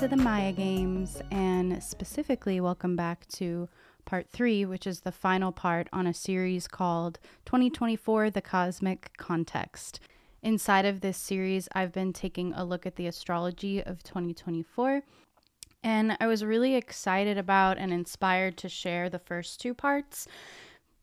To the Maia Games, and specifically, welcome back to part three, which is the final part on a series called 2024 The Cosmic Context. Inside of this series, I've been taking a look at the astrology of 2024, and I was really excited about and inspired to share the first two parts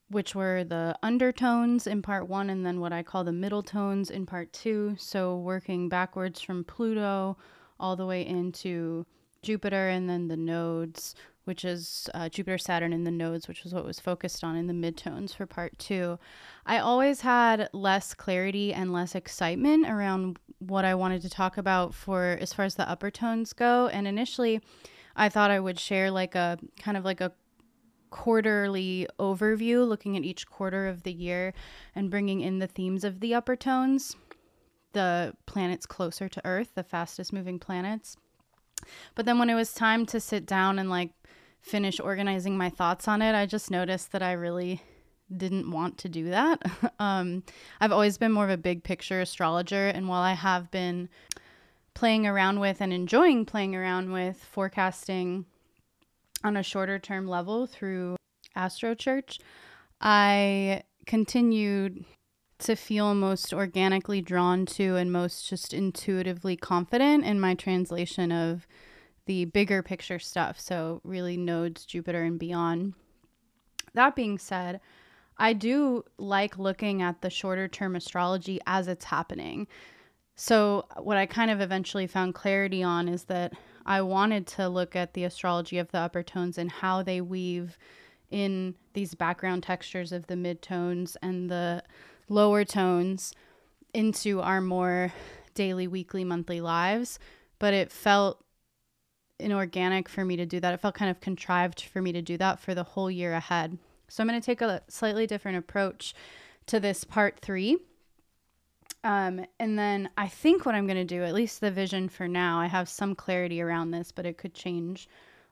which were the undertones in part one and then what I call the middle tones in part two. So, working backwards from Pluto all the way into Jupiter and then the nodes, which is uh, Jupiter, Saturn, and the nodes, which was what was focused on in the midtones for part two. I always had less clarity and less excitement around what I wanted to talk about for as far as the upper tones go. And initially, I thought I would share like a kind of like a quarterly overview, looking at each quarter of the year and bringing in the themes of the upper tones, the planets closer to Earth, the fastest moving planets. But then when it was time to sit down and like finish organizing my thoughts on it, I just noticed that I really didn't want to do that. um, I've always been more of a big picture astrologer, and while I have been playing around with and enjoying playing around with forecasting on a shorter term level through Astro Church, I continued to feel most organically drawn to and most just intuitively confident in my translation of the bigger picture stuff. So, really, nodes, Jupiter, and beyond. That being said, I do like looking at the shorter term astrology as it's happening. So, what I kind of eventually found clarity on is that I wanted to look at the astrology of the upper tones and how they weave in these background textures of the midtones and the lower tones into our more daily, weekly, monthly lives. But it felt inorganic for me to do that. It felt kind of contrived for me to do that for the whole year ahead. So I'm going to take a slightly different approach to this part three um, and then I think what I'm going to do, at least the vision for now, I have some clarity around this, but it could change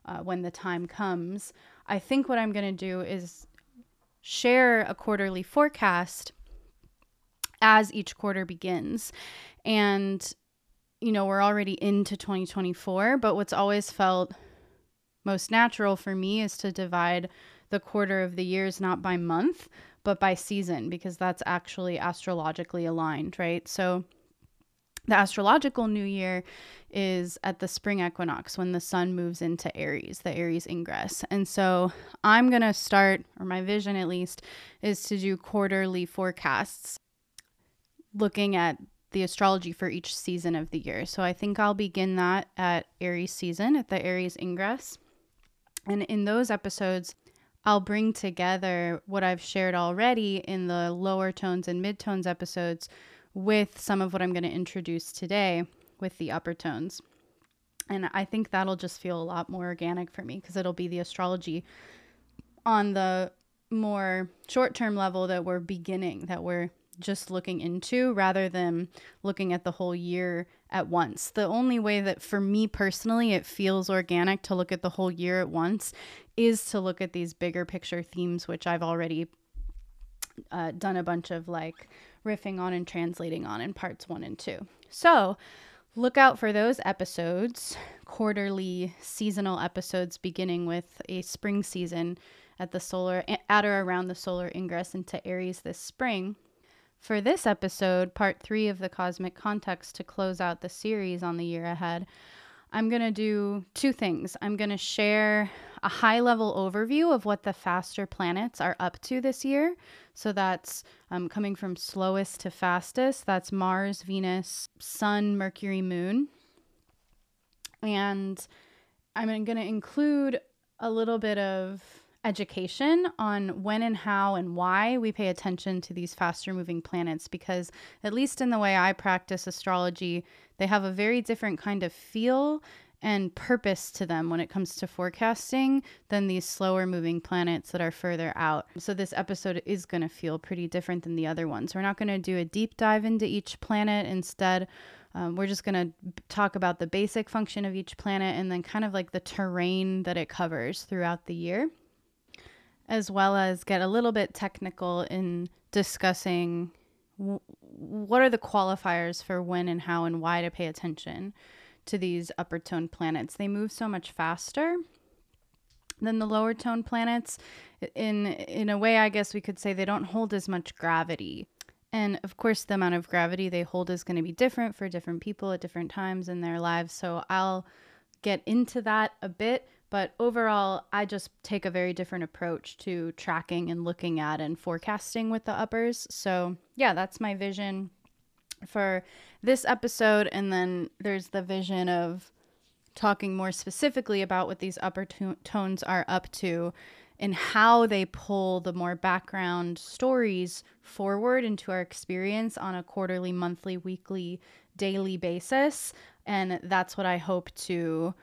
uh, when the time comes. I think what I'm going to do is share a quarterly forecast as each quarter begins. And, you know, we're already into 2024, but what's always felt most natural for me is to divide the quarter of the years not by month, but by season because that's actually astrologically aligned, right? So the astrological new year is at the spring equinox when the sun moves into Aries, the Aries ingress. And so I'm going to start, or my vision at least, is to do quarterly forecasts looking at the astrology for each season of the year. So I think I'll begin that at Aries season, at the Aries ingress. And in those episodes, I'll bring together what I've shared already in the lower tones and midtones episodes with some of what I'm going to introduce today with the upper tones. And I think that'll just feel a lot more organic for me because it'll be the astrology on the more short term level that we're beginning, that we're just looking into rather than looking at the whole year at once. The only way that for me personally it feels organic to look at the whole year at once is to look at these bigger picture themes, which I've already uh, done a bunch of like riffing on and translating on in parts one and two. So look out for those episodes, quarterly seasonal episodes beginning with a spring season at the solar at or around the solar ingress into Aries this spring. For this episode, part three of the cosmic context to close out the series on the year ahead, I'm going to do two things. I'm going to share a high level overview of what the faster planets are up to this year. So that's um, coming from slowest to fastest. That's Mars, Venus, Sun, Mercury, Moon. And I'm going to include a little bit of education on when and how and why we pay attention to these faster moving planets because, at least in the way I practice astrology, they have a very different kind of feel and purpose to them when it comes to forecasting than these slower moving planets that are further out. So, this episode is going to feel pretty different than the other ones. We're not going to do a deep dive into each planet. Instead, um, we're just going to talk about the basic function of each planet and then kind of like the terrain that it covers throughout the year as well as get a little bit technical in discussing w- what are the qualifiers for when and how and why to pay attention to these upper tone planets. They move so much faster than the lower tone planets. In in a way, I guess we could say they don't hold as much gravity. And of course, the amount of gravity they hold is going to be different for different people at different times in their lives. So I'll get into that a bit. But overall, I just take a very different approach to tracking and looking at and forecasting with the uppers. So, yeah, that's my vision for this episode. And then there's the vision of talking more specifically about what these upper to- tones are up to and how they pull the more background stories forward into our experience on a quarterly, monthly, weekly, daily basis. And that's what I hope to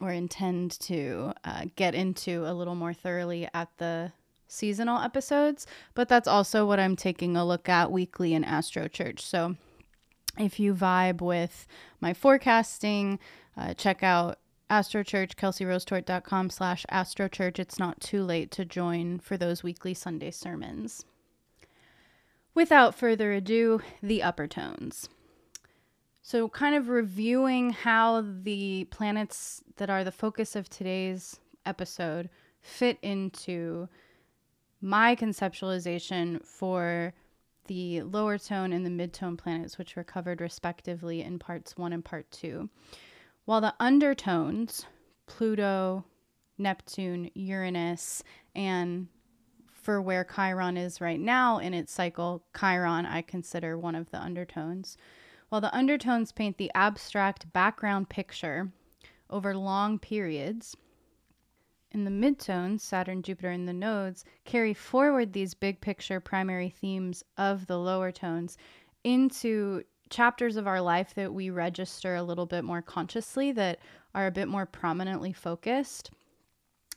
or intend to uh, get into a little more thoroughly at the seasonal episodes. But that's also what I'm taking a look at weekly in Astro Church. So if you vibe with my forecasting, uh, check out Astro Church, kelseyrosetort.com slash Astro Church. It's not too late to join for those weekly Sunday sermons. Without further ado, the upper tones. So, kind of reviewing how the planets that are the focus of today's episode fit into my conceptualization for the lower tone and the mid-tone planets, which were covered respectively in parts one and part two. While the undertones, Pluto, Neptune, Uranus, and for where Chiron is right now in its cycle, Chiron I consider one of the undertones. While the undertones paint the abstract background picture over long periods, in the midtones, Saturn, Jupiter, and the nodes carry forward these big picture primary themes of the lower tones into chapters of our life that we register a little bit more consciously, that are a bit more prominently focused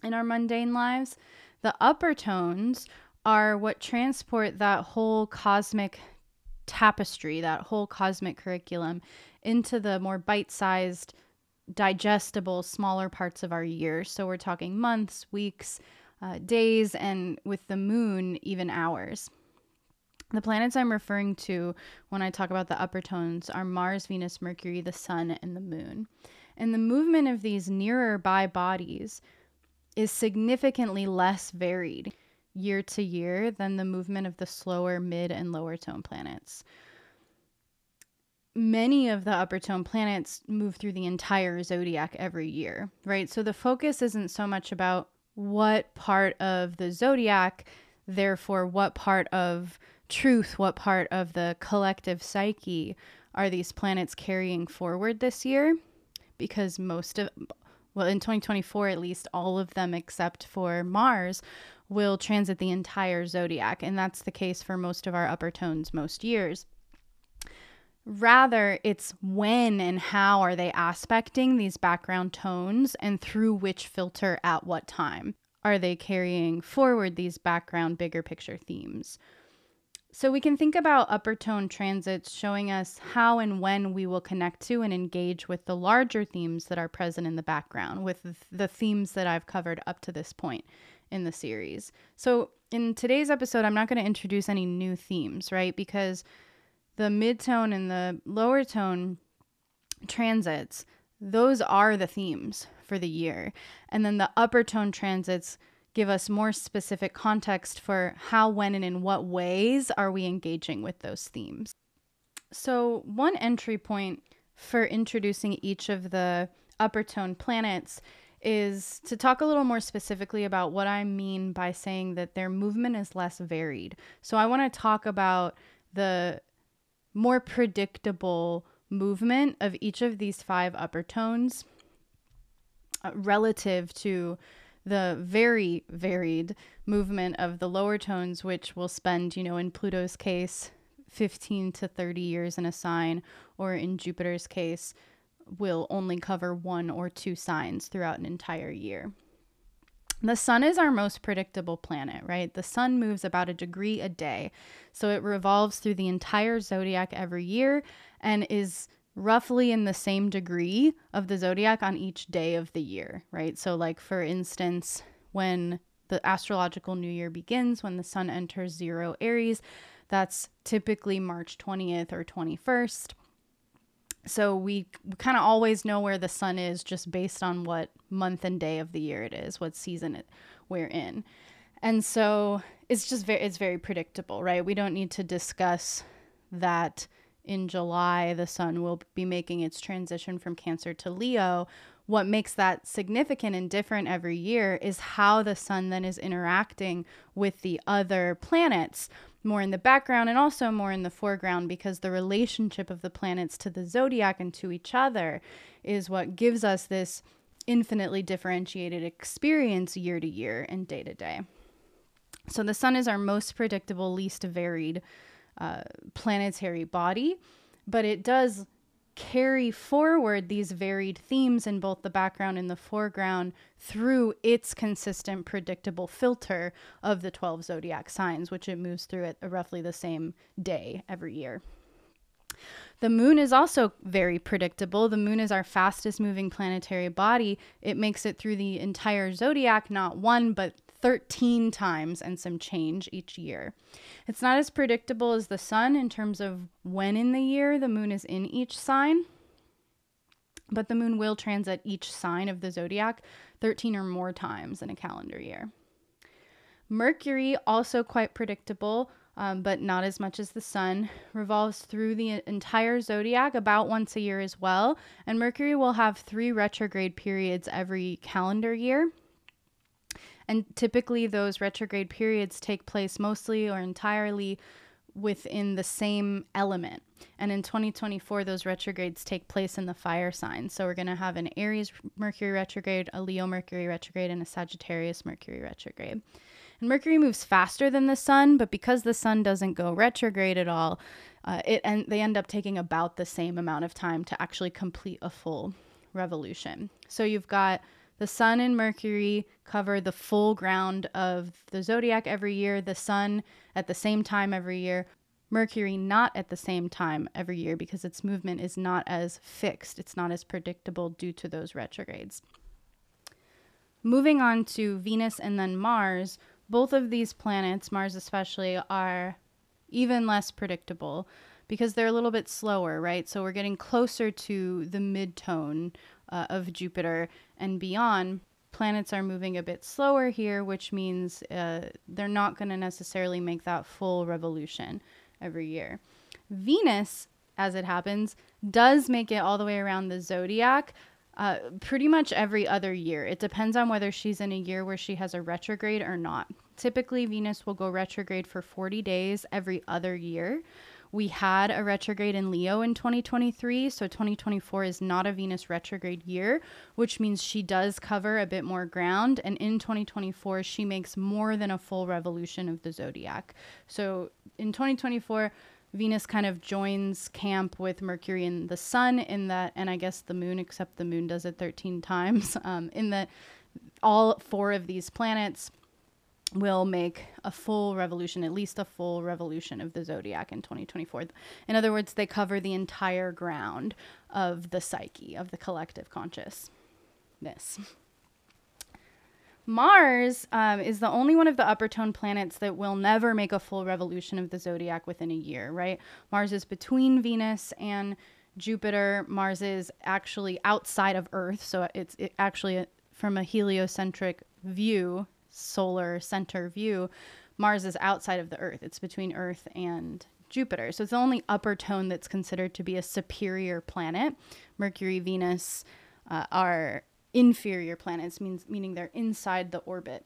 in our mundane lives. The upper tones are what transport that whole cosmic tapestry, that whole cosmic curriculum, into the more bite sized digestible, smaller parts of our year. So we're talking months, weeks, uh, days, and with the moon, even hours. The planets I'm referring to when I talk about the upper tones are Mars, Venus, Mercury, the Sun, and the Moon. And the movement of these nearer by bodies is significantly less varied year to year than the movement of the slower mid and lower tone planets many of the upper tone planets move through the entire zodiac every year, right? So the focus isn't so much about what part of the zodiac, therefore, what part of truth, what part of the collective psyche are these planets carrying forward this year? Because most of, well, in 2024, at least all of them except for Mars will transit the entire zodiac. And that's the case for most of our upper tones most years. Rather, it's when and how are they aspecting these background tones and through which filter at what time are they carrying forward these background bigger picture themes. So we can think about upper tone transits showing us how and when we will connect to and engage with the larger themes that are present in the background, with the themes that I've covered up to this point in the series. So in today's episode, I'm not going to introduce any new themes, right? Because the mid-tone and the lower tone transits, those are the themes for the year. And then the upper tone transits give us more specific context for how, when, and in what ways are we engaging with those themes. So, one entry point for introducing each of the upper tone planets is to talk a little more specifically about what I mean by saying that their movement is less varied. So, I want to talk about the more predictable movement of each of these five upper tones uh, relative to the very varied movement of the lower tones, which will spend, you know, in Pluto's case, 15 to 30 years in a sign, or in Jupiter's case, will only cover one or two signs throughout an entire year. The sun is our most predictable planet, right? The sun moves about a degree a day. So it revolves through the entire zodiac every year and is roughly in the same degree of the zodiac on each day of the year, right? So, like, for instance, when the astrological new year begins, when the sun enters zero Aries, that's typically March 20th or 21st. So we kind of always know where the sun is just based on what month and day of the year it is, what season it, we're in. And so it's just very it's very predictable, right? We don't need to discuss that in July the sun will be making its transition from Cancer to Leo. What makes that significant and different every year is how the sun then is interacting with the other planets more in the background and also more in the foreground because the relationship of the planets to the zodiac and to each other is what gives us this infinitely differentiated experience year to year and day to day. So the sun is our most predictable, least varied uh, planetary body, but it does carry forward these varied themes in both the background and the foreground through its consistent, predictable filter of the 12 zodiac signs, which it moves through at roughly the same day every year. The moon is also very predictable. The moon is our fastest moving planetary body. It makes it through the entire zodiac, not one, but 13 times and some change each year. It's not as predictable as the sun in terms of when in the year the moon is in each sign, but the moon will transit each sign of the zodiac 13 or more times in a calendar year. Mercury, also quite predictable, um, but not as much as the sun, revolves through the entire zodiac about once a year as well. And Mercury will have three retrograde periods every calendar year. And typically, those retrograde periods take place mostly or entirely within the same element. And in 2024, those retrogrades take place in the fire signs. So we're going to have an Aries Mercury retrograde, a Leo Mercury retrograde, and a Sagittarius Mercury retrograde. And Mercury moves faster than the sun, but because the sun doesn't go retrograde at all, uh, it and they end up taking about the same amount of time to actually complete a full revolution. So you've got the sun and Mercury cover the full ground of the zodiac every year, the sun at the same time every year, Mercury not at the same time every year because its movement is not as fixed, it's not as predictable due to those retrogrades. Moving on to Venus and then Mars, both of these planets, Mars especially, are even less predictable because they're a little bit slower, right? So we're getting closer to the midtone uh, of Jupiter and beyond. Planets are moving a bit slower here, which means uh, they're not going to necessarily make that full revolution every year. Venus, as it happens, does make it all the way around the zodiac, uh, pretty much every other year. It depends on whether she's in a year where she has a retrograde or not. Typically, Venus will go retrograde for 40 days every other year. We had a retrograde in Leo in 2023, so 2024 is not a Venus retrograde year, which means she does cover a bit more ground. And in 2024, she makes more than a full revolution of the zodiac. So in 2024, Venus kind of joins camp with Mercury and the Sun in that, and I guess the Moon, except the Moon does it 13 times. Um, in that, all four of these planets will make a full revolution, at least a full revolution of the zodiac in 2024. In other words, they cover the entire ground of the psyche, of the collective consciousness. Mars um, is the only one of the upper tone planets that will never make a full revolution of the zodiac within a year, right? Mars is between Venus and Jupiter. Mars is actually outside of Earth, so it's it actually a, from a heliocentric view solar center view, Mars is outside of the Earth. It's between Earth and Jupiter. So it's the only upper tone that's considered to be a superior planet. Mercury, Venus uh, are inferior planets, means meaning they're inside the orbit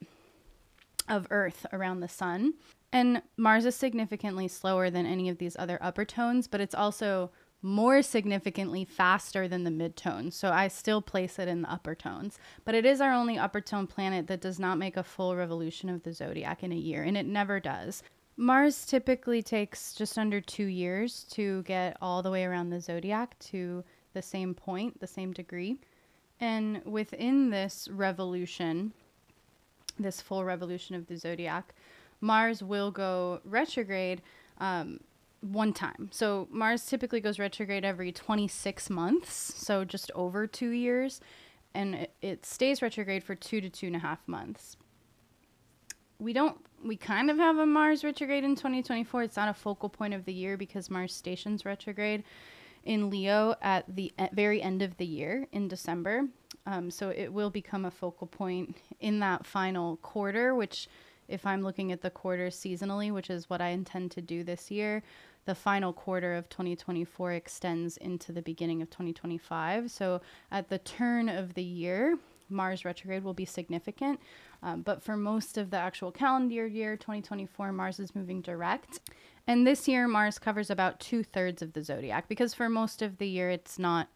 of Earth around the sun. And Mars is significantly slower than any of these other upper tones, but it's also more significantly faster than the midtones. So I still place it in the upper tones. But it is our only upper tone planet that does not make a full revolution of the zodiac in a year, and it never does. Mars typically takes just under two years to get all the way around the zodiac to the same point, the same degree. And within this revolution, this full revolution of the zodiac, Mars will go retrograde um, one time. So Mars typically goes retrograde every 26 months, so just over two years, and it, it stays retrograde for two to two and a half months. We don't, we kind of have a Mars retrograde in 2024. It's not a focal point of the year because Mars stations retrograde in Leo at the very end of the year in December. Um, so it will become a focal point in that final quarter, which, if I'm looking at the quarter seasonally, which is what I intend to do this year, the final quarter of 2024 extends into the beginning of 2025. So at the turn of the year, Mars retrograde will be significant. Um, but for most of the actual calendar year, 2024, Mars is moving direct. And this year, Mars covers about two thirds of the zodiac because for most of the year, it's not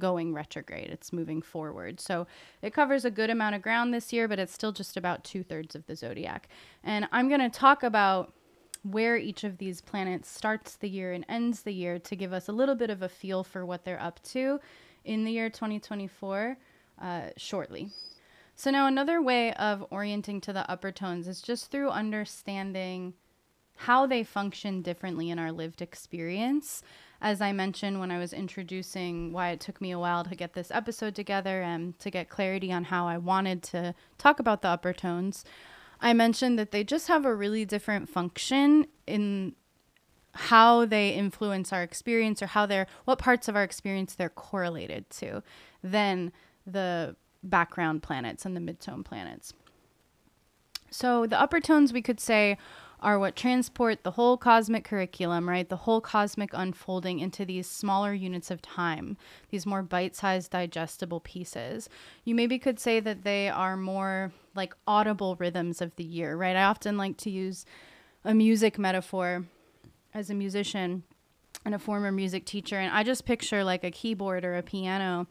going retrograde, it's moving forward. So it covers a good amount of ground this year, but it's still just about two thirds of the zodiac. And I'm going to talk about where each of these planets starts the year and ends the year to give us a little bit of a feel for what they're up to in the year 2024 uh, shortly. So, now another way of orienting to the upper tones is just through understanding how they function differently in our lived experience. As I mentioned when I was introducing why it took me a while to get this episode together and to get clarity on how I wanted to talk about the upper tones, I mentioned that they just have a really different function in how they influence our experience or how they're what parts of our experience they're correlated to than the background planets and the midtone planets. So the upper tones we could say are what transport the whole cosmic curriculum, right? The whole cosmic unfolding into these smaller units of time, these more bite sized, digestible pieces. You maybe could say that they are more like audible rhythms of the year, right? I often like to use a music metaphor as a musician and a former music teacher and i just picture like a keyboard or a piano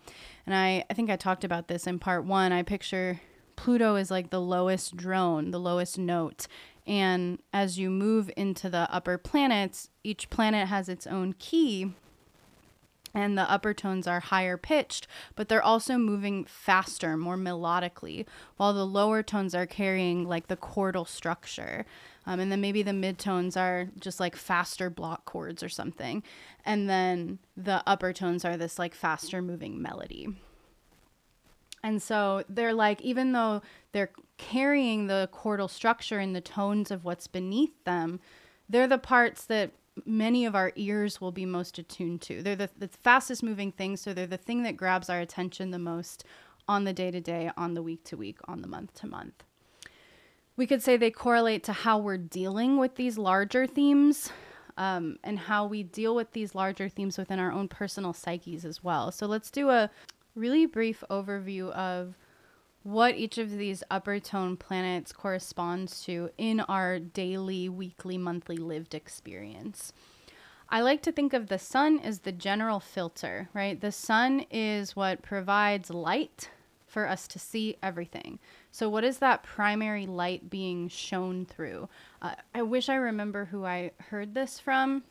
and i i think i talked about this in part one i picture pluto is like the lowest drone the lowest note and as you move into the upper planets, each planet has its own key and the upper tones are higher pitched, but they're also moving faster, more melodically, while the lower tones are carrying like the chordal structure. Um, and then maybe the midtones are just like faster block chords or something. And then the upper tones are this like faster moving melody. And so they're like, even though they're carrying the chordal structure and the tones of what's beneath them, they're the parts that many of our ears will be most attuned to. They're the, the fastest moving things, so they're the thing that grabs our attention the most on the day to day, on the week to week, on the month to month. We could say they correlate to how we're dealing with these larger themes um, and how we deal with these larger themes within our own personal psyches as well. So let's do a really brief overview of what each of these upper tone planets corresponds to in our daily, weekly, monthly lived experience. I like to think of the sun as the general filter, right? The sun is what provides light for us to see everything. So, what is that primary light being shown through? Uh, I wish I remember who I heard this from.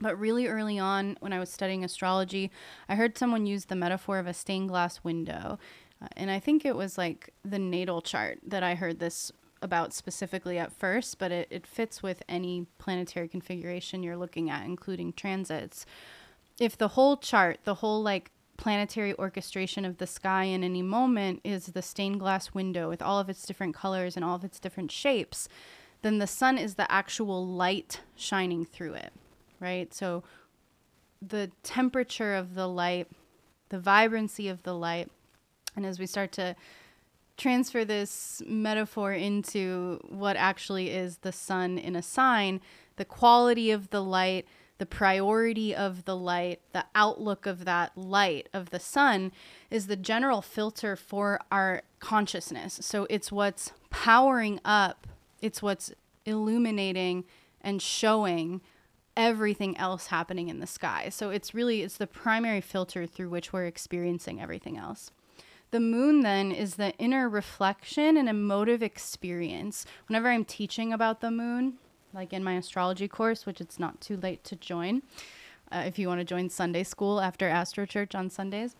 But really early on, when I was studying astrology, I heard someone use the metaphor of a stained glass window. Uh, and I think it was like the natal chart that I heard this about specifically at first, but it, it fits with any planetary configuration you're looking at, including transits. If the whole chart, the whole like planetary orchestration of the sky in any moment is the stained glass window with all of its different colors and all of its different shapes, then the sun is the actual light shining through it right? So the temperature of the light, the vibrancy of the light, and as we start to transfer this metaphor into what actually is the sun in a sign, the quality of the light, the priority of the light, the outlook of that light of the sun is the general filter for our consciousness. So it's what's powering up, it's what's illuminating and showing everything else happening in the sky. So it's really it's the primary filter through which we're experiencing everything else. The moon then is the inner reflection and emotive experience. Whenever I'm teaching about the moon, like in my astrology course, which it's not too late to join, uh, if you want to join Sunday school after Astro Church on Sundays.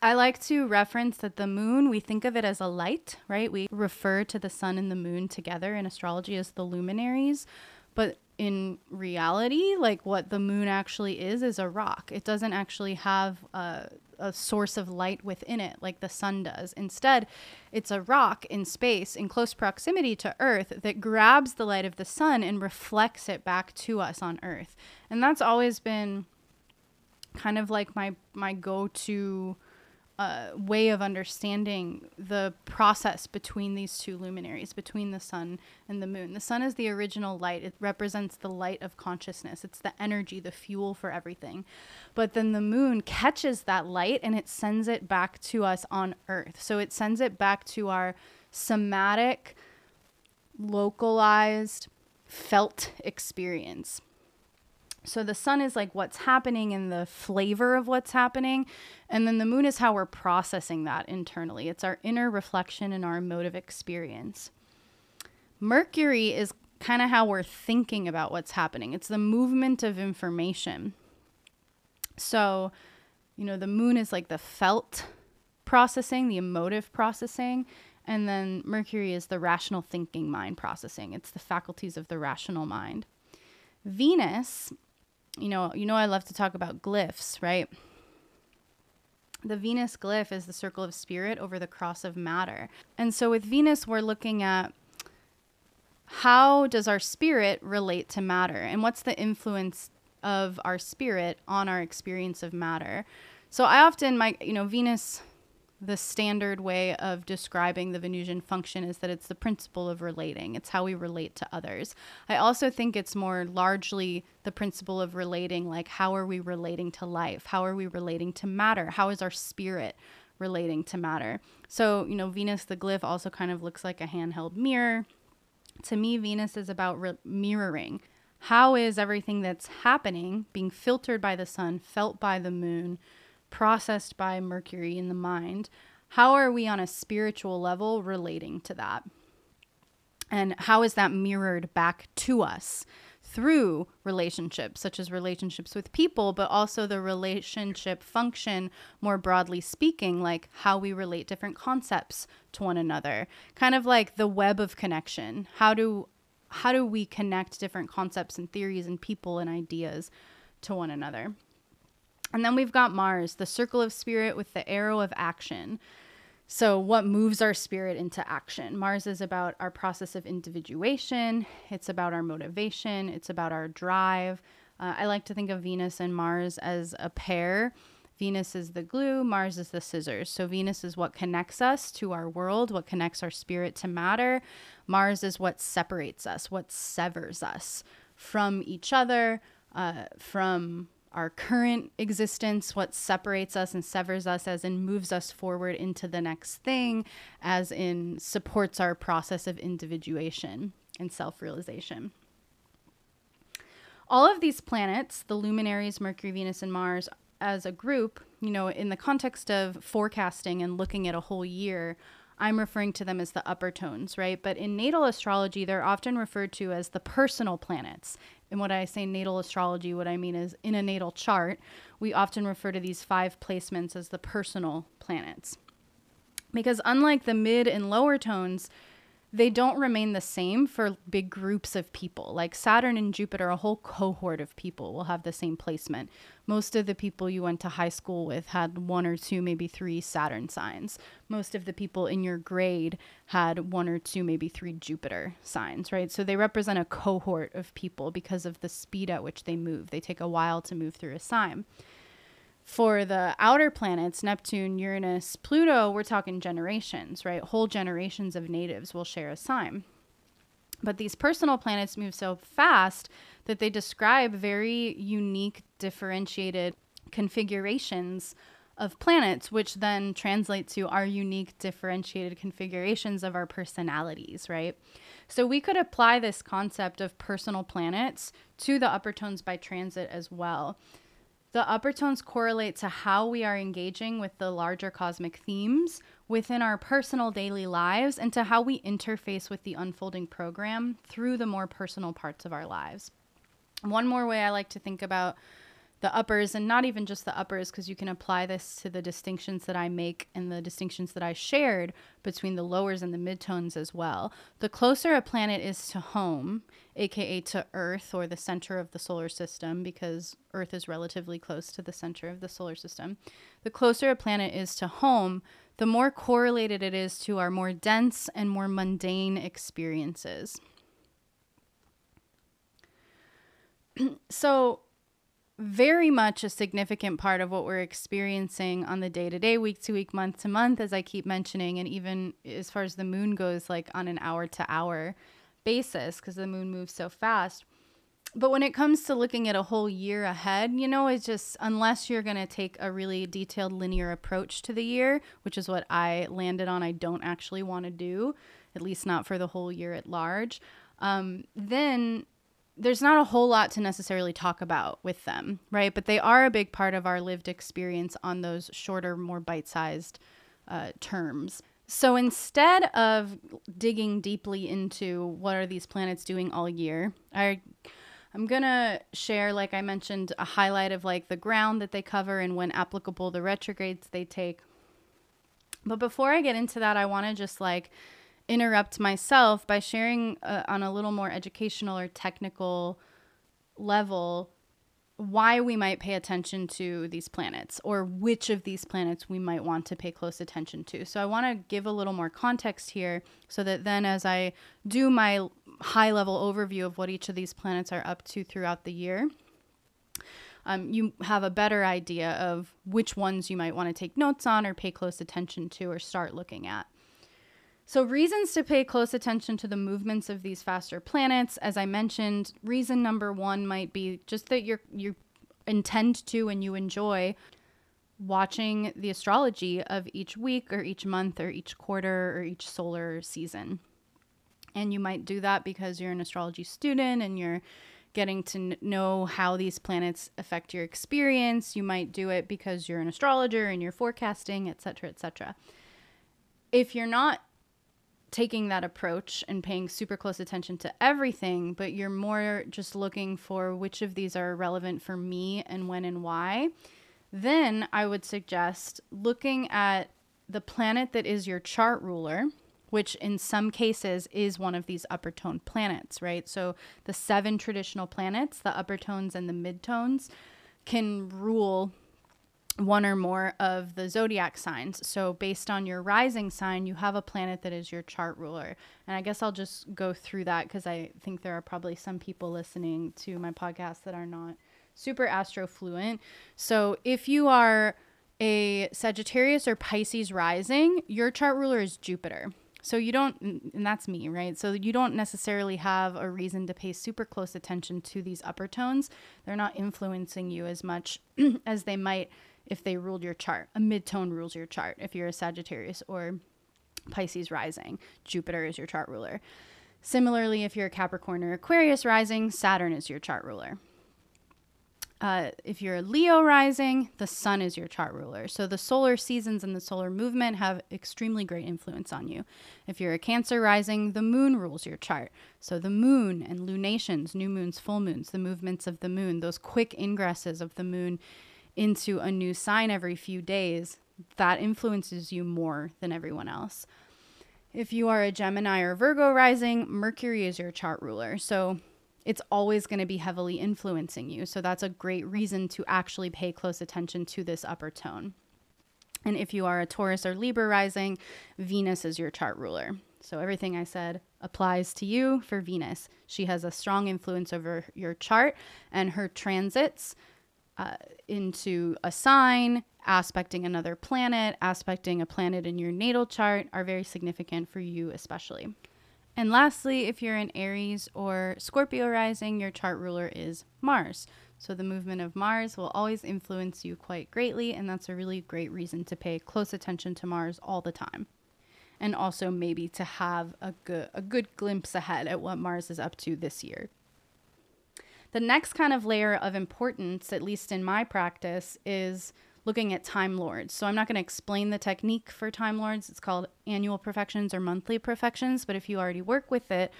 I like to reference that the moon, we think of it as a light, right? We refer to the sun and the moon together in astrology as the luminaries. But in reality, like what the moon actually is, is a rock. It doesn't actually have a, a, source of light within it like the sun does. Instead, it's a rock in space in close proximity to Earth that grabs the light of the sun and reflects it back to us on Earth. And that's always been kind of like my my go-to uh, way of understanding the process between these two luminaries, between the sun and the moon. The sun is the original light, it represents the light of consciousness, it's the energy, the fuel for everything. But then the moon catches that light and it sends it back to us on earth. So it sends it back to our somatic, localized, felt experience. So the sun is like what's happening and the flavor of what's happening. And then the moon is how we're processing that internally. It's our inner reflection and our emotive experience. Mercury is kind of how we're thinking about what's happening, it's the movement of information. So, you know, the moon is like the felt processing, the emotive processing. And then Mercury is the rational thinking mind processing. It's the faculties of the rational mind. Venus you know, you know I love to talk about glyphs, right? The Venus glyph is the circle of spirit over the cross of matter. And so with Venus we're looking at how does our spirit relate to matter and what's the influence of our spirit on our experience of matter. So I often my you know Venus the standard way of describing the Venusian function is that it's the principle of relating. It's how we relate to others. I also think it's more largely the principle of relating, like how are we relating to life? How are we relating to matter? How is our spirit relating to matter? So, you know, Venus, the glyph, also kind of looks like a handheld mirror. To me, Venus is about re- mirroring. How is everything that's happening being filtered by the sun, felt by the moon? Processed by Mercury in the mind, how are we on a spiritual level relating to that? And how is that mirrored back to us through relationships, such as relationships with people, but also the relationship function, more broadly speaking, like how we relate different concepts to one another? Kind of like the web of connection. How do how do we connect different concepts and theories and people and ideas to one another? And then we've got Mars, the circle of spirit with the arrow of action. So, what moves our spirit into action? Mars is about our process of individuation, it's about our motivation, it's about our drive. Uh, I like to think of Venus and Mars as a pair. Venus is the glue, Mars is the scissors. So, Venus is what connects us to our world, what connects our spirit to matter. Mars is what separates us, what severs us from each other, uh, from our current existence, what separates us and severs us, as in moves us forward into the next thing, as in supports our process of individuation and self realization. All of these planets, the luminaries, Mercury, Venus, and Mars, as a group, you know, in the context of forecasting and looking at a whole year, I'm referring to them as the upper tones, right? But in natal astrology, they're often referred to as the personal planets. And what I say natal astrology, what I mean is in a natal chart, we often refer to these five placements as the personal planets. Because unlike the mid and lower tones, they don't remain the same for big groups of people. Like Saturn and Jupiter, a whole cohort of people will have the same placement. Most of the people you went to high school with had one or two, maybe three Saturn signs. Most of the people in your grade had one or two, maybe three Jupiter signs, right? So they represent a cohort of people because of the speed at which they move. They take a while to move through a sign. For the outer planets, Neptune, Uranus, Pluto, we're talking generations, right? Whole generations of natives will share a sign. But these personal planets move so fast that they describe very unique, differentiated configurations of planets, which then translate to our unique, differentiated configurations of our personalities, right? So we could apply this concept of personal planets to the upper tones by transit as well. The upper tones correlate to how we are engaging with the larger cosmic themes within our personal daily lives and to how we interface with the unfolding program through the more personal parts of our lives. One more way I like to think about the uppers and not even just the uppers because you can apply this to the distinctions that I make and the distinctions that I shared between the lowers and the midtones as well. The closer a planet is to home, aka to Earth or the center of the solar system because Earth is relatively close to the center of the solar system. The closer a planet is to home, the more correlated it is to our more dense and more mundane experiences. so very much a significant part of what we're experiencing on the day to day, week to week, month to month, as I keep mentioning, and even as far as the moon goes, like on an hour to hour basis, because the moon moves so fast. But when it comes to looking at a whole year ahead, you know, it's just unless you're going to take a really detailed linear approach to the year, which is what I landed on, I don't actually want to do, at least not for the whole year at large, um, then there's not a whole lot to necessarily talk about with them, right? But they are a big part of our lived experience on those shorter, more bite sized uh, terms. So instead of digging deeply into what are these planets doing all year, I I'm gonna share, like I mentioned, a highlight of like the ground that they cover and when applicable the retrogrades they take. But before I get into that, I want to just like interrupt myself by sharing uh, on a little more educational or technical level why we might pay attention to these planets or which of these planets we might want to pay close attention to. So I want to give a little more context here so that then as I do my high level overview of what each of these planets are up to throughout the year, um, you have a better idea of which ones you might want to take notes on or pay close attention to or start looking at. So, reasons to pay close attention to the movements of these faster planets, as I mentioned, reason number one might be just that you're you intend to and you enjoy watching the astrology of each week or each month or each quarter or each solar season. And you might do that because you're an astrology student and you're getting to know how these planets affect your experience. You might do it because you're an astrologer and you're forecasting, etc., etc. If you're not taking that approach and paying super close attention to everything, but you're more just looking for which of these are relevant for me and when and why, then I would suggest looking at the planet that is your chart ruler, which in some cases is one of these upper tone planets, right? So the seven traditional planets, the upper tones and the midtones, can rule one or more of the zodiac signs. So, based on your rising sign, you have a planet that is your chart ruler. And I guess I'll just go through that because I think there are probably some people listening to my podcast that are not super astro fluent. So, if you are a Sagittarius or Pisces rising, your chart ruler is Jupiter. So you don't, and that's me, right? So you don't necessarily have a reason to pay super close attention to these upper tones. They're not influencing you as much as they might if they ruled your chart. A midtone rules your chart if you're a Sagittarius or Pisces rising. Jupiter is your chart ruler. Similarly, if you're a Capricorn or Aquarius rising, Saturn is your chart ruler. Uh, if you're a Leo rising, the sun is your chart ruler. So the solar seasons and the solar movement have extremely great influence on you. If you're a Cancer rising, the moon rules your chart. So the moon and lunations, new moons, full moons, the movements of the moon, those quick ingresses of the moon into a new sign every few days, that influences you more than everyone else. If you are a Gemini or Virgo rising, Mercury is your chart ruler. So it's always going to be heavily influencing you. So that's a great reason to actually pay close attention to this upper tone. And if you are a Taurus or Libra rising, Venus is your chart ruler. So everything I said applies to you for Venus. She has a strong influence over your chart, and her transits uh, into a sign, aspecting another planet, aspecting a planet in your natal chart are very significant for you, especially. And lastly, if you're an Aries or Scorpio rising, your chart ruler is Mars. So the movement of Mars will always influence you quite greatly, and that's a really great reason to pay close attention to Mars all the time. And also maybe to have a good a good glimpse ahead at what Mars is up to this year. The next kind of layer of importance, at least in my practice, is looking at Time Lords. So I'm not going to explain the technique for Time Lords. It's called annual perfections or monthly perfections, But if you already work with it,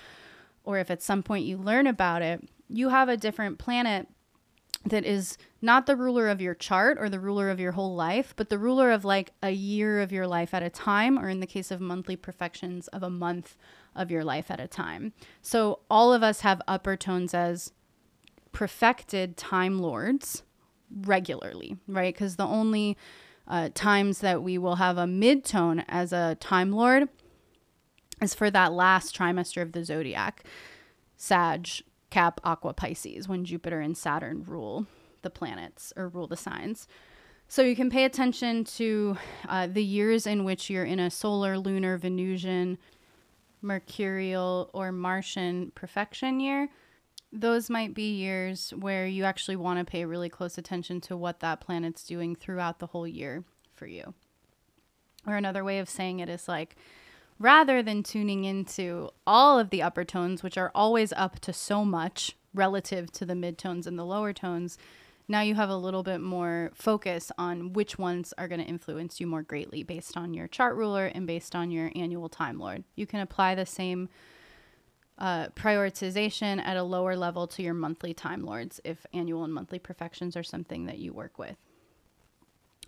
or if at some point you learn about it, you have a different planet that is not the ruler of your chart or the ruler of your whole life, but the ruler of like a year of your life at a time, or in the case of monthly perfections, of a month of your life at a time. So all of us have upper tones as perfected Time Lords regularly, right? Because the only uh, times that we will have a midtone as a Time Lord is for that last trimester of the zodiac Sag, Cap, Aqua, Pisces, when Jupiter and Saturn rule the planets or rule the signs. So you can pay attention to uh, the years in which you're in a solar, lunar, Venusian, mercurial, or Martian perfection year. Those might be years where you actually want to pay really close attention to what that planet's doing throughout the whole year for you. Or another way of saying it is like, rather than tuning into all of the upper tones, which are always up to so much relative to the midtones and the lower tones, now you have a little bit more focus on which ones are going to influence you more greatly based on your chart ruler and based on your annual time lord. You can apply the same uh, prioritization at a lower level to your monthly time lords if annual and monthly perfections are something that you work with.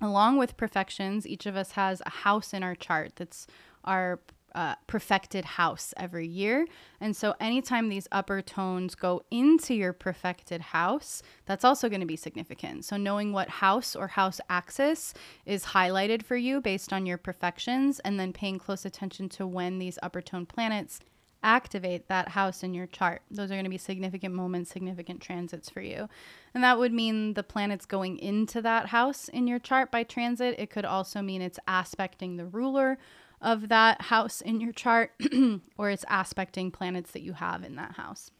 Along with perfections, each of us has a house in our chart that's our uh, perfected house every year. And so, anytime these upper tones go into your perfected house, that's also going to be significant. So, knowing what house or house axis is highlighted for you based on your perfections, and then paying close attention to when these upper tone planets activate that house in your chart. Those are going to be significant moments, significant transits for you. And that would mean the planets going into that house in your chart by transit. It could also mean it's aspecting the ruler of that house in your chart or it's aspecting planets that you have in that house.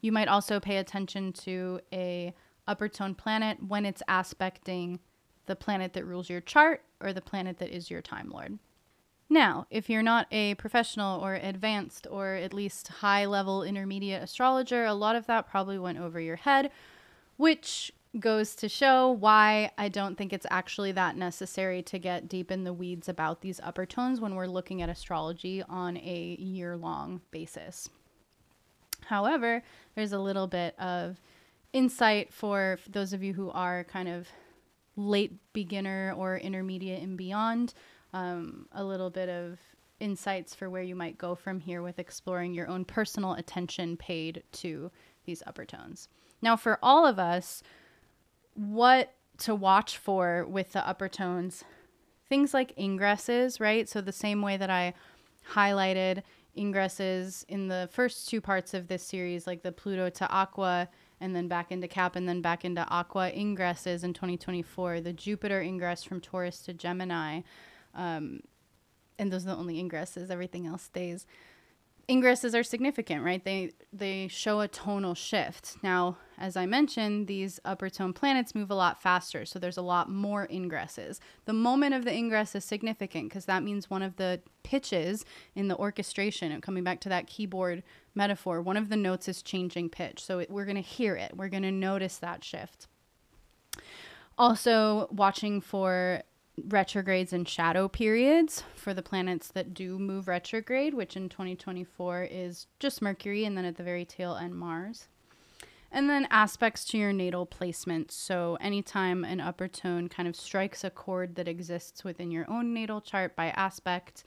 You might also pay attention to a upper tone planet when it's aspecting the planet that rules your chart or the planet that is your time lord. Now, if you're not a professional or advanced or at least high level intermediate astrologer, a lot of that probably went over your head, which goes to show why I don't think it's actually that necessary to get deep in the weeds about these upper tones when we're looking at astrology on a year long basis. However, there's a little bit of insight for those of you who are kind of late beginner or intermediate and beyond, um, a little bit of insights for where you might go from here with exploring your own personal attention paid to these upper tones. Now, for all of us, what to watch for with the upper tones. Things like ingresses, right? So, the same way that I highlighted ingresses in the first two parts of this series, like the Pluto to Aqua and then back into Cap and then back into Aqua ingresses in 2024, the Jupiter ingress from Taurus to Gemini. Um, and those are the only ingresses, everything else stays ingresses are significant, right? They they show a tonal shift. Now, as I mentioned, these upper tone planets move a lot faster, so there's a lot more ingresses. The moment of the ingress is significant because that means one of the pitches in the orchestration, and coming back to that keyboard metaphor, one of the notes is changing pitch. So it, we're going to hear it. We're going to notice that shift. Also, watching for retrogrades and shadow periods for the planets that do move retrograde, which in 2024 is just Mercury and then at the very tail end Mars. And then aspects to your natal placement. So, anytime an upper tone kind of strikes a chord that exists within your own natal chart by aspect,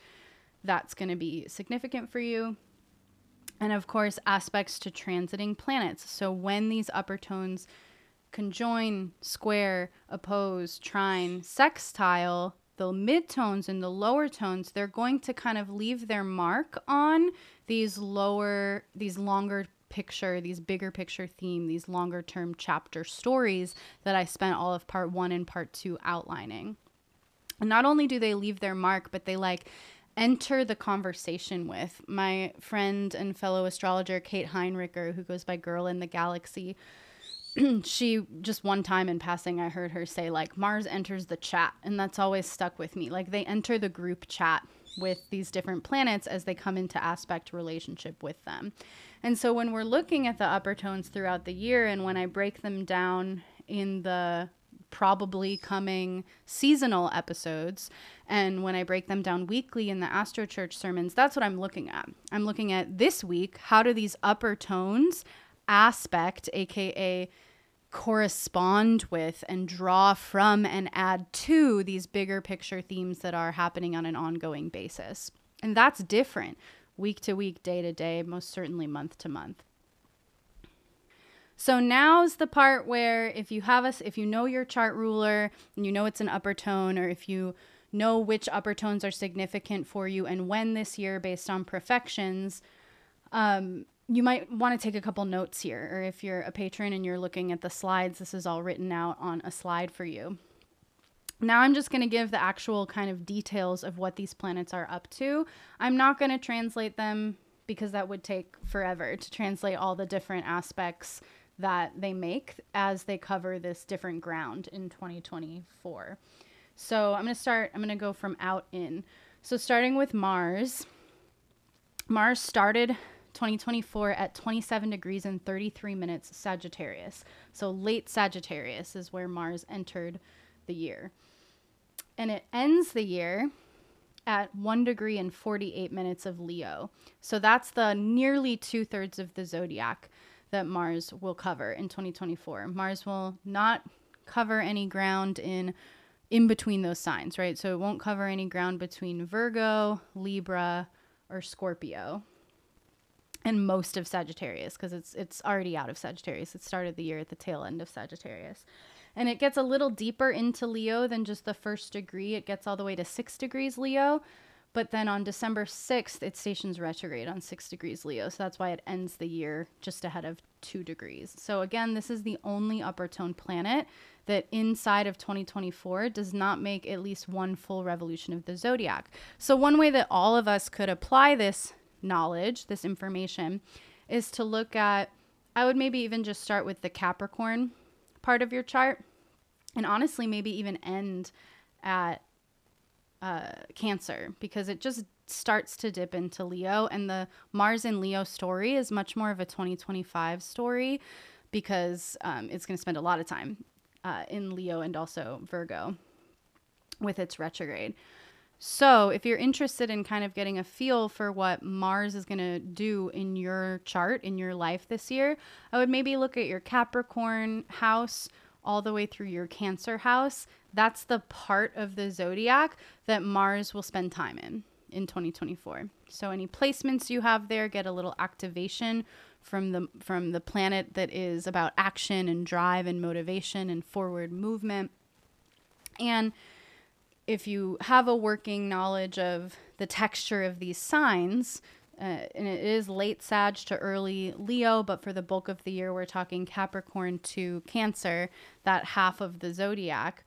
that's going to be significant for you. And of course, aspects to transiting planets. So, when these upper tones conjoin, square, oppose, trine, sextile, the midtones and the lower tones, they're going to kind of leave their mark on these lower, these longer picture, these bigger picture theme, these longer term chapter stories that I spent all of part one and part two outlining. And not only do they leave their mark, but they like enter the conversation with. My friend and fellow astrologer Kate Heinricher, who goes by Girl in the Galaxy, she just one time in passing i heard her say like mars enters the chat and that's always stuck with me like they enter the group chat with these different planets as they come into aspect relationship with them and so when we're looking at the upper tones throughout the year and when i break them down in the probably coming seasonal episodes. And when I break them down weekly in the Astro Church sermons, that's what I'm looking at. I'm looking at this week how do these upper tones aspect, aka correspond with and draw from and add to these bigger picture themes that are happening on an ongoing basis. And that's different week to week, day to day, most certainly month to month. So now's the part where if you have us, if you know your chart ruler and you know it's an upper tone, or if you know which upper tones are significant for you and when this year based on perfections, um, you might want to take a couple notes here, or if you're a patron and you're looking at the slides, this is all written out on a slide for you. Now I'm just going to give the actual kind of details of what these planets are up to. I'm not going to translate them because that would take forever to translate all the different aspects that they make as they cover this different ground in 2024. So I'm going to start, I'm going to go from out in. So starting with Mars, Mars started 2024 at 27 degrees and 33 minutes Sagittarius. So late Sagittarius is where Mars entered the year. And it ends the year at 1 degree and 48 minutes of Leo. So that's the nearly two thirds of the zodiac that Mars will cover in 2024. Mars will not cover any ground in in between those signs, right? So it won't cover any ground between Virgo, Libra, or Scorpio and most of Sagittarius because it's it's already out of Sagittarius. It started the year at the tail end of Sagittarius. And it gets a little deeper into Leo than just the first degree. It gets all the way to 6 degrees Leo, but then on December 6th it stations retrograde on 6 degrees Leo. So that's why it ends the year just ahead of 2 degrees. So again, this is the only upper tone planet that inside of 2024 does not make at least one full revolution of the zodiac. So one way that all of us could apply this knowledge, this information, is to look at, I would maybe even just start with the Capricorn part of your chart and honestly maybe even end at uh, Cancer because it just starts to dip into Leo. And the Mars in Leo story is much more of a 2025 story because um, it's going to spend a lot of time uh, in Leo and also Virgo with its retrograde. So, if you're interested in kind of getting a feel for what Mars is going to do in your chart, in your life this year, I would maybe look at your Capricorn house all the way through your Cancer house. That's the part of the zodiac that Mars will spend time in in 2024. So, any placements you have there get a little activation from the from the planet that is about action and drive and motivation and forward movement. And if you have a working knowledge of the texture of these signs, uh, and it is late Sag to early Leo, but for the bulk of the year, we're talking Capricorn to Cancer, that half of the zodiac.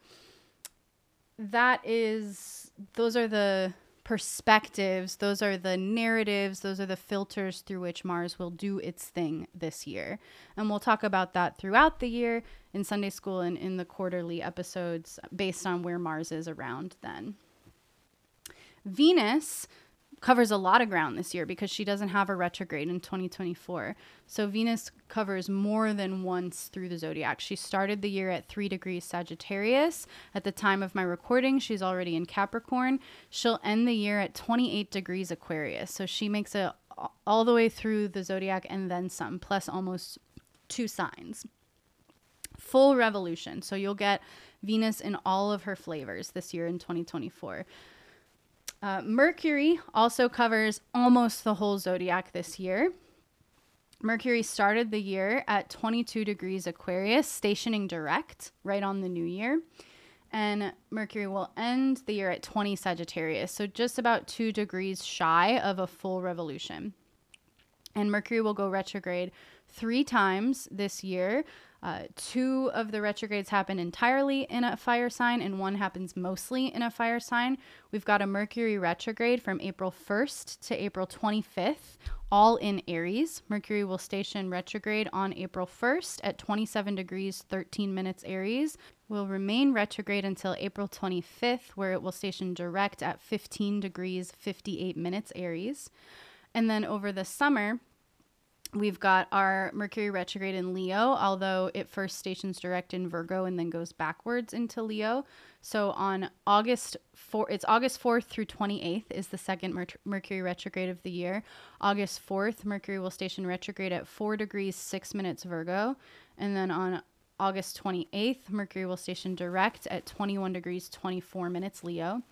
That is, those are the perspectives, those are the narratives, those are the filters through which Mars will do its thing this year. And we'll talk about that throughout the year in Sunday school and in the quarterly episodes based on where Mars is around then. Venus covers a lot of ground this year because she doesn't have a retrograde in 2024. So Venus covers more than once through the zodiac. She started the year at 3 degrees Sagittarius. At the time of my recording, she's already in Capricorn. She'll end the year at 28 degrees Aquarius. So she makes it all the way through the zodiac and then some, plus almost two signs. Full revolution. So you'll get Venus in all of her flavors this year in 2024. Uh, Mercury also covers almost the whole zodiac this year. Mercury started the year at 22 degrees Aquarius, stationing direct right on the new year. And Mercury will end the year at 20 Sagittarius, so just about two degrees shy of a full revolution. And Mercury will go retrograde three times this year, uh, two of the retrogrades happen entirely in a fire sign, and one happens mostly in a fire sign. We've got a Mercury retrograde from April 1st to April 25th, all in Aries. Mercury will station retrograde on April 1st at 27 degrees 13 minutes Aries. Will remain retrograde until April 25th, where it will station direct at 15 degrees 58 minutes Aries. And then over the summer, We've got our Mercury retrograde in Leo, although it first stations direct in Virgo and then goes backwards into Leo. So on August 4, it's August 4th through 28th is the second Mer- Mercury retrograde of the year. August 4th, Mercury will station retrograde at 4 degrees 6 minutes Virgo. And then on August 28th, Mercury will station direct at 21 degrees 24 minutes Leo.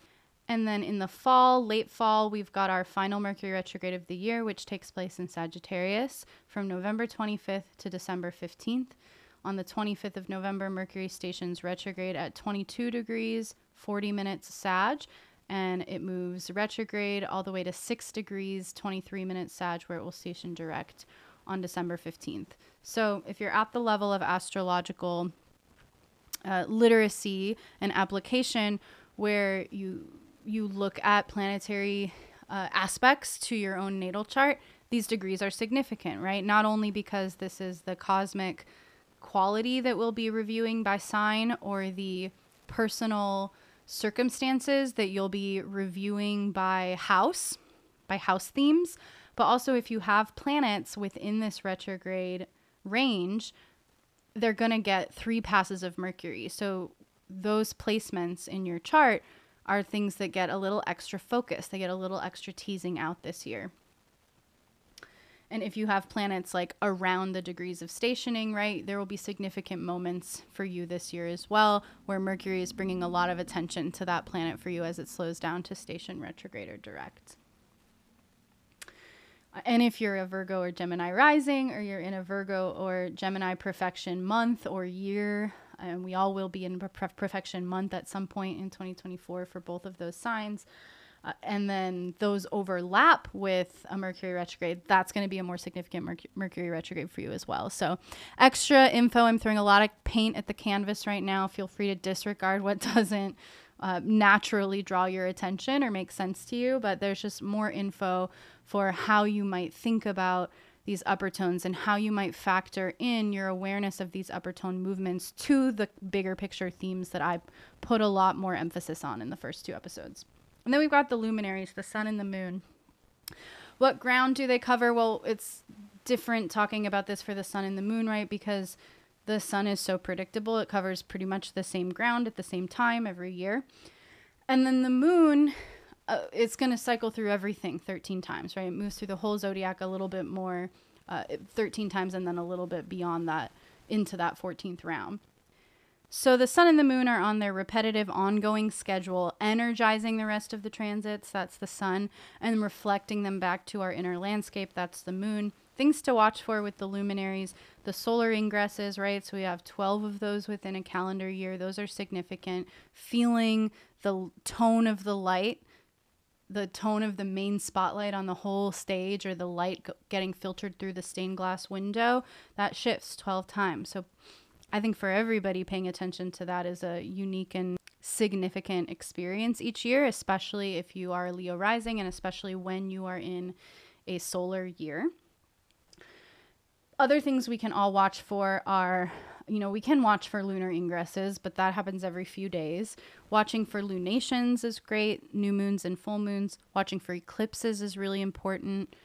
And then in the fall, late fall, we've got our final Mercury retrograde of the year, which takes place in Sagittarius from November 25th to December 15th. On the 25th of November, Mercury stations retrograde at 22 degrees, 40 minutes Sag, and it moves retrograde all the way to 6 degrees, 23 minutes Sag, where it will station direct on December 15th. So if you're at the level of astrological uh, literacy and application where you you look at planetary uh, aspects to your own natal chart, these degrees are significant, right? Not only because this is the cosmic quality that we'll be reviewing by sign or the personal circumstances that you'll be reviewing by house, by house themes, but also if you have planets within this retrograde range, they're going to get three passes of Mercury. So those placements in your chart are things that get a little extra focus. They get a little extra teasing out this year. And if you have planets like around the degrees of stationing, right, there will be significant moments for you this year as well where Mercury is bringing a lot of attention to that planet for you as it slows down to station retrograde or direct. And if you're a Virgo or Gemini rising, or you're in a Virgo or Gemini perfection month or year, and we all will be in perfection month at some point in 2024 for both of those signs. Uh, and then those overlap with a Mercury retrograde, that's going to be a more significant Merc- Mercury retrograde for you as well. So, extra info. I'm throwing a lot of paint at the canvas right now. Feel free to disregard what doesn't uh, naturally draw your attention or make sense to you, but there's just more info for how you might think about these upper tones and how you might factor in your awareness of these upper tone movements to the bigger picture themes that I put a lot more emphasis on in the first two episodes. And then we've got the luminaries, the sun and the moon. What ground do they cover? Well, it's different talking about this for the sun and the moon, right? Because the sun is so predictable, it covers pretty much the same ground at the same time every year. And then the moon uh, it's going to cycle through everything 13 times, right? It moves through the whole zodiac a little bit more, uh, 13 times, and then a little bit beyond that into that 14th round. So the sun and the moon are on their repetitive, ongoing schedule, energizing the rest of the transits. That's the sun, and reflecting them back to our inner landscape. That's the moon. Things to watch for with the luminaries, the solar ingresses, right? So we have 12 of those within a calendar year. Those are significant. Feeling the tone of the light the tone of the main spotlight on the whole stage or the light getting filtered through the stained glass window, that shifts 12 times. So I think for everybody paying attention to that is a unique and significant experience each year, especially if you are Leo rising and especially when you are in a solar year. Other things we can all watch for are you know, we can watch for lunar ingresses, but that happens every few days. Watching for lunations is great, new moons and full moons. Watching for eclipses is really important.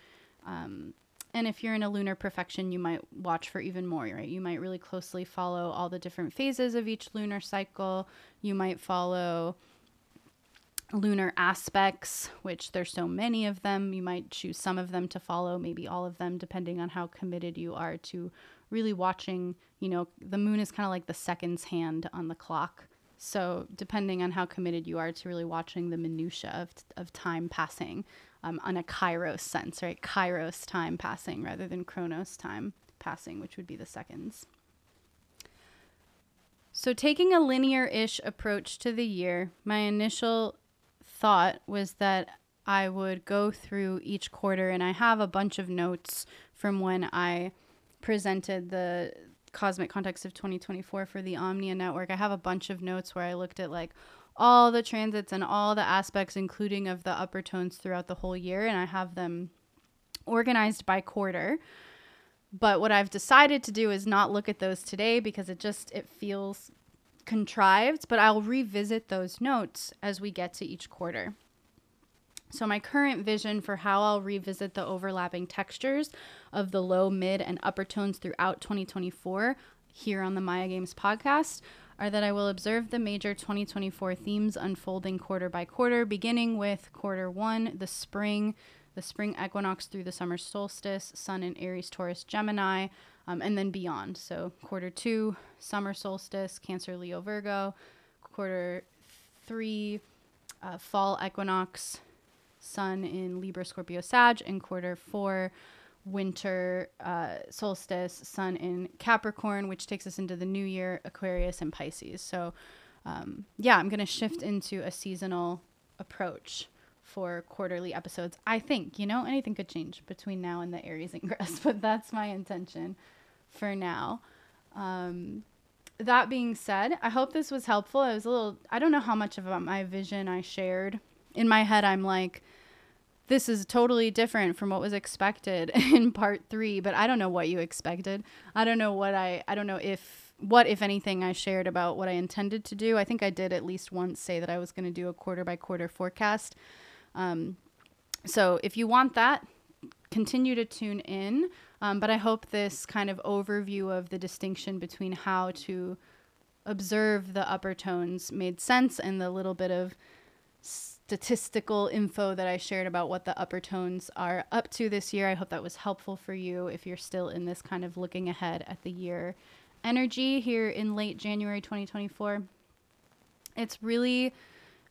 Um, and if you're in a lunar perfection, you might watch for even more, right? You might really closely follow all the different phases of each lunar cycle. You might follow lunar aspects, which there's so many of them. You might choose some of them to follow, maybe all of them, depending on how committed you are to really watching, you know, the moon is kind of like the seconds hand on the clock. So depending on how committed you are to really watching the minutia of, of time passing um, on a kairos sense, right? Kairos time passing rather than chronos time passing, which would be the seconds. So taking a linear-ish approach to the year, my initial thought was that I would go through each quarter and I have a bunch of notes from when I presented the cosmic context of 2024 for the Omnia network, I have a bunch of notes where I looked at like all the transits and all the aspects, including of the upper tones throughout the whole year, and I have them organized by quarter. But what I've decided to do is not look at those today because it just it feels contrived, but I'll revisit those notes as we get to each quarter. So, my current vision for how I'll revisit the overlapping textures of the low, mid, and upper tones throughout 2024 here on the Maia Games podcast are that I will observe the major 2024 themes unfolding quarter by quarter, beginning with quarter one, the spring, the spring equinox through the summer solstice, sun in Aries, Taurus, Gemini, um, and then beyond. So, quarter two, summer solstice, Cancer, Leo, Virgo, quarter three, uh, fall equinox, sun in Libra, Scorpio, Sag, and quarter four, winter uh, solstice, sun in Capricorn, which takes us into the new year, Aquarius, and Pisces. So, um, yeah, I'm going to shift into a seasonal approach for quarterly episodes. I think, you know, anything could change between now and the Aries ingress, but that's my intention for now. Um, that being said, I hope this was helpful. I was a little, I don't know how much of my vision I shared. In my head, I'm like, this is totally different from what was expected in part three, but I don't know what you expected. I don't know what I, I don't know if, what, if anything, I shared about what I intended to do. I think I did at least once say that I was going to do a quarter by quarter forecast. Um, so if you want that, continue to tune in. Um, but I hope this kind of overview of the distinction between how to observe the upper tones made sense and the little bit of statistical info that I shared about what the upper tones are up to this year. I hope that was helpful for you if you're still in this kind of looking ahead at the year energy here in late January 2024. It's really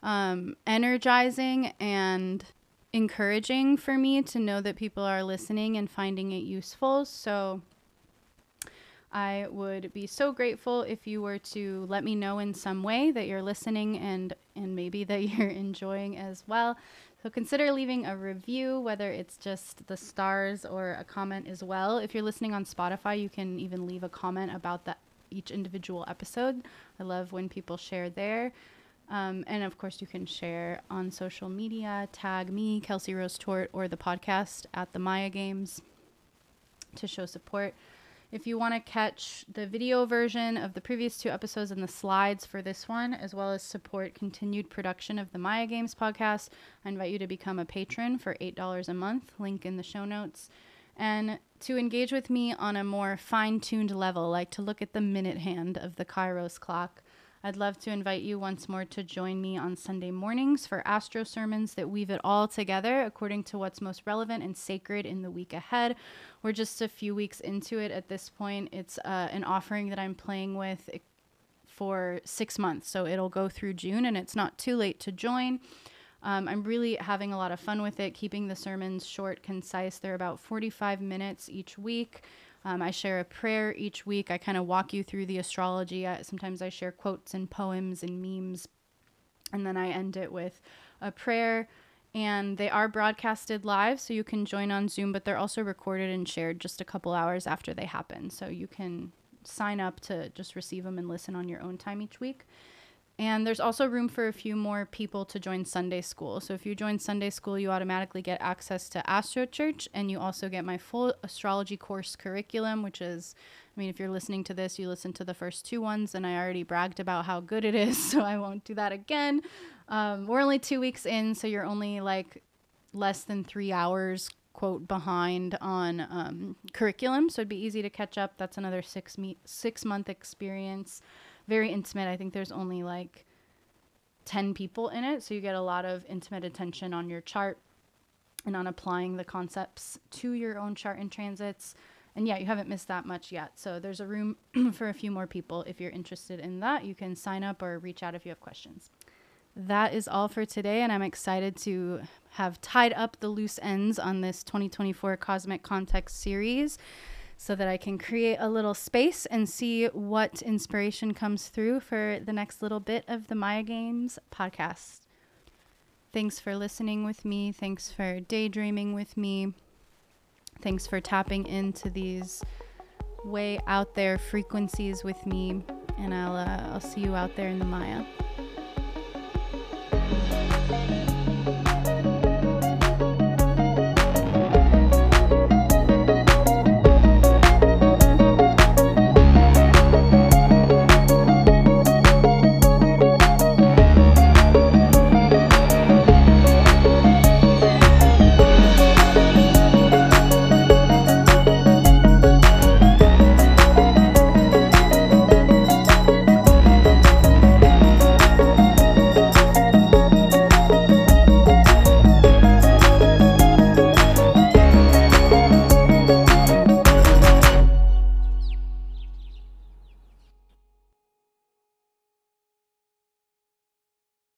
um, energizing and encouraging for me to know that people are listening and finding it useful. So I would be so grateful if you were to let me know in some way that you're listening and and maybe that you're enjoying as well. So consider leaving a review, whether it's just the stars or a comment as well. If you're listening on Spotify, you can even leave a comment about each individual episode. I love when people share there. Um, and of course, you can share on social media, tag me, Kelsey Rose Tort, or the podcast at the Maia Games to show support. If you want to catch the video version of the previous two episodes and the slides for this one, as well as support continued production of the Maia Games podcast, I invite you to become a patron for $8 a month. Link in the show notes. And to engage with me on a more fine tuned level, like to look at the minute hand of the Kairos clock, I'd love to invite you once more to join me on Sunday mornings for astro sermons that weave it all together according to what's most relevant and sacred in the week ahead. We're just a few weeks into it at this point. It's uh, an offering that I'm playing with for six months, so it'll go through June, and it's not too late to join. Um, I'm really having a lot of fun with it, keeping the sermons short, concise. They're about 45 minutes each week. Um, I share a prayer each week. I kind of walk you through the astrology. I, sometimes I share quotes and poems and memes. And then I end it with a prayer. And they are broadcasted live, so you can join on Zoom, but they're also recorded and shared just a couple hours after they happen. So you can sign up to just receive them and listen on your own time each week. And there's also room for a few more people to join Sunday school. So if you join Sunday school, you automatically get access to Astro Church and you also get my full astrology course curriculum, which is, I mean, if you're listening to this, you listen to the first two ones, and I already bragged about how good it is, so I won't do that again. Um, we're only two weeks in, so you're only like less than three hours quote behind on um, curriculum so it'd be easy to catch up that's another six me- six month experience very intimate. I think there's only like 10 people in it. So you get a lot of intimate attention on your chart and on applying the concepts to your own chart and transits. And yeah, you haven't missed that much yet. So there's a room for a few more people. If you're interested in that, you can sign up or reach out if you have questions. That is all for today, and I'm excited to have tied up the loose ends on this 2024 Cosmic Context series so that I can create a little space and see what inspiration comes through for the next little bit of the Maia Games podcast. Thanks for listening with me. Thanks for daydreaming with me. Thanks for tapping into these way out there frequencies with me. And I'll, uh, I'll see you out there in the Maya.